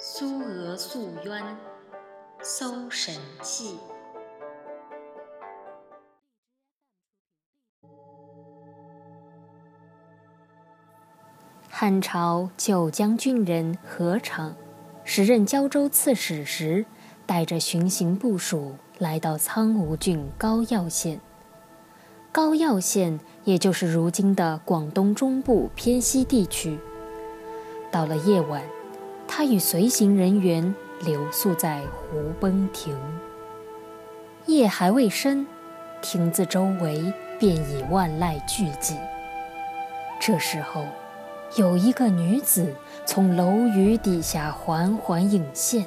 苏俄诉冤，搜神器。汉朝九江郡人何尝，时任胶州刺史时，带着巡行部署来到苍梧郡高要县。高要县也就是如今的广东中部偏西地区。到了夜晚，他与随行人员留宿在湖奔亭。夜还未深，亭子周围便已万籁俱寂。这时候。有一个女子从楼宇底下缓缓隐现，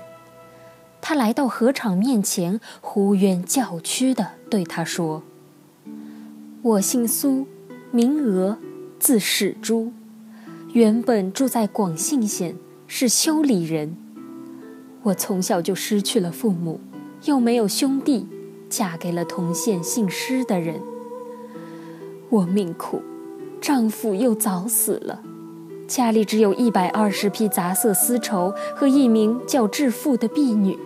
她来到何场面前，呼冤叫屈地对他说：“我姓苏，名娥，字史珠，原本住在广信县，是修理人。我从小就失去了父母，又没有兄弟，嫁给了同县姓施的人。我命苦，丈夫又早死了。”家里只有一百二十匹杂色丝绸和一名叫致富的婢女，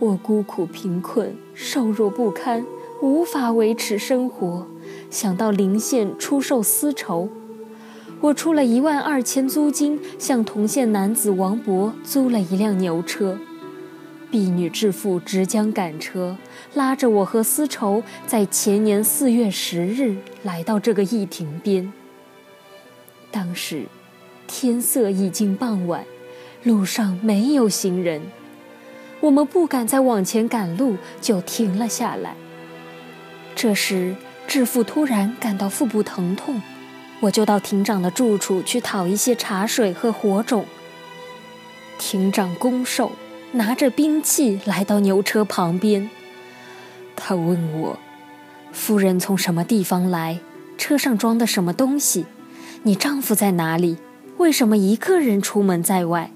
我孤苦贫困，瘦弱不堪，无法维持生活。想到临县出售丝绸，我出了一万二千租金，向同县男子王伯租了一辆牛车。婢女智妇只将赶车，拉着我和丝绸，在前年四月十日来到这个驿亭边。当时，天色已经傍晚，路上没有行人，我们不敢再往前赶路，就停了下来。这时，智富突然感到腹部疼痛，我就到亭长的住处去讨一些茶水和火种。亭长公寿拿着兵器来到牛车旁边，他问我：“夫人从什么地方来？车上装的什么东西？”你丈夫在哪里？为什么一个人出门在外？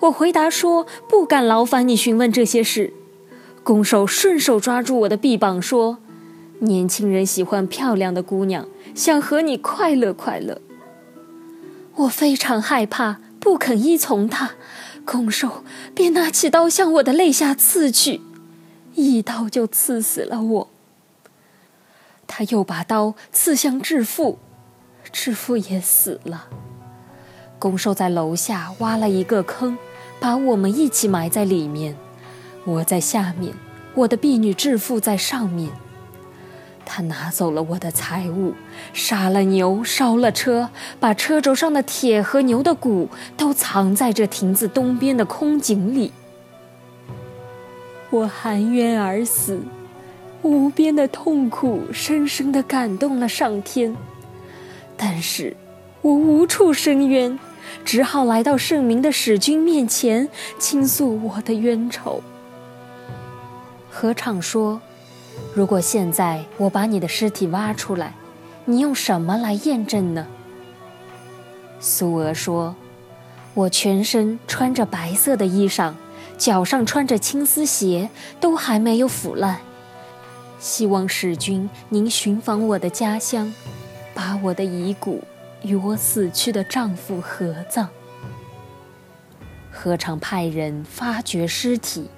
我回答说：“不敢劳烦你询问这些事。”弓手顺手抓住我的臂膀说：“年轻人喜欢漂亮的姑娘，想和你快乐快乐。”我非常害怕，不肯依从他。弓手便拿起刀向我的肋下刺去，一刀就刺死了我。他又把刀刺向智妇。智妇也死了。公寿在楼下挖了一个坑，把我们一起埋在里面。我在下面，我的婢女智妇在上面。他拿走了我的财物，杀了牛，烧了车，把车轴上的铁和牛的骨都藏在这亭子东边的空井里。我含冤而死，无边的痛苦深深地感动了上天。但是，我无处伸冤，只好来到圣明的使君面前倾诉我的冤仇。何场说：“如果现在我把你的尸体挖出来，你用什么来验证呢？”苏娥说：“我全身穿着白色的衣裳，脚上穿着青丝鞋，都还没有腐烂。希望使君您寻访我的家乡。”把我的遗骨与我死去的丈夫合葬。何尝派人发掘尸体，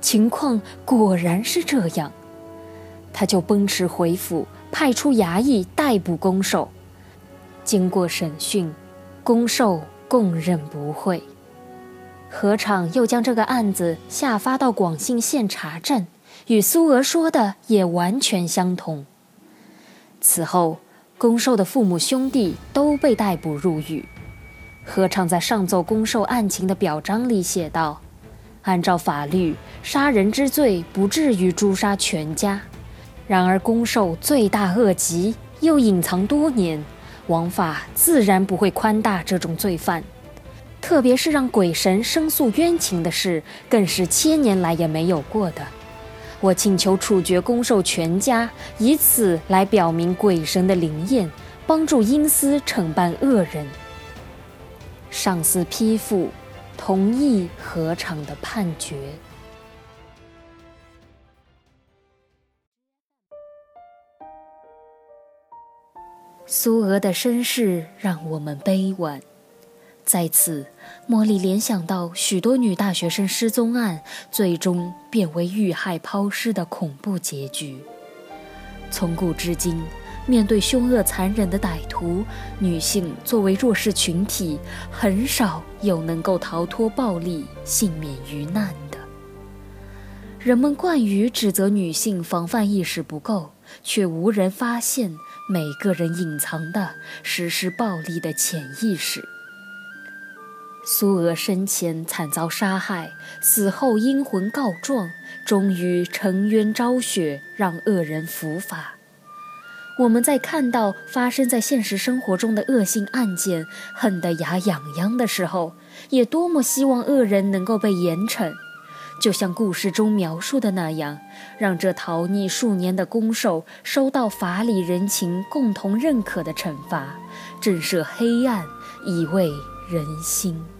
情况果然是这样，他就奔驰回府，派出衙役逮捕公寿。经过审讯，公寿供认不讳。何敞又将这个案子下发到广信县查证，与苏娥说的也完全相同。此后。公寿的父母兄弟都被逮捕入狱。何敞在上奏公寿案情的表彰里写道：“按照法律，杀人之罪不至于诛杀全家。然而公寿罪大恶极，又隐藏多年，王法自然不会宽大这种罪犯。特别是让鬼神申诉冤情的事，更是千年来也没有过的。”我请求处决公寿全家，以此来表明鬼神的灵验，帮助阴司惩办恶人。上司批复，同意何场的判决。苏俄的身世让我们悲惋，在此，茉莉联想到许多女大学生失踪案最终变为遇害抛尸的恐怖结局。从古至今，面对凶恶残忍的歹徒，女性作为弱势群体，很少有能够逃脱暴力、幸免于难的。人们惯于指责女性防范意识不够，却无人发现每个人隐藏的实施暴力的潜意识。苏娥生前惨遭杀害，死后阴魂告状，终于沉冤昭雪，让恶人伏法。我们在看到发生在现实生活中的恶性案件，恨得牙痒痒的时候，也多么希望恶人能够被严惩，就像故事中描述的那样，让这逃匿数年的攻受收到法理人情共同认可的惩罚，震慑黑暗，以慰。人心。